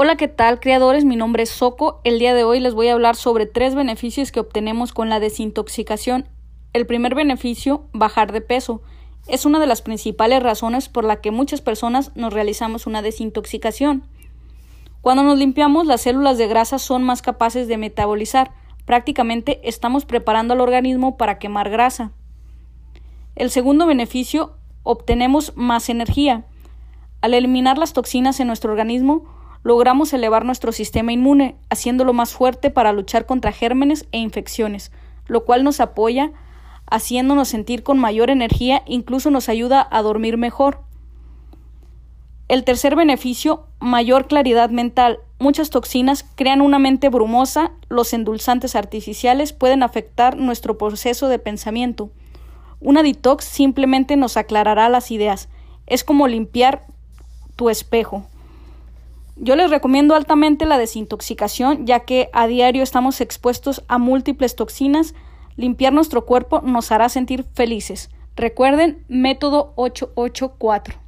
Hola, ¿qué tal, creadores? Mi nombre es Soco. El día de hoy les voy a hablar sobre tres beneficios que obtenemos con la desintoxicación. El primer beneficio, bajar de peso. Es una de las principales razones por la que muchas personas nos realizamos una desintoxicación. Cuando nos limpiamos, las células de grasa son más capaces de metabolizar. Prácticamente estamos preparando al organismo para quemar grasa. El segundo beneficio, obtenemos más energía. Al eliminar las toxinas en nuestro organismo, logramos elevar nuestro sistema inmune, haciéndolo más fuerte para luchar contra gérmenes e infecciones, lo cual nos apoya, haciéndonos sentir con mayor energía, incluso nos ayuda a dormir mejor. El tercer beneficio, mayor claridad mental. Muchas toxinas crean una mente brumosa, los endulzantes artificiales pueden afectar nuestro proceso de pensamiento. Una detox simplemente nos aclarará las ideas. Es como limpiar tu espejo. Yo les recomiendo altamente la desintoxicación, ya que a diario estamos expuestos a múltiples toxinas. Limpiar nuestro cuerpo nos hará sentir felices. Recuerden, método 884.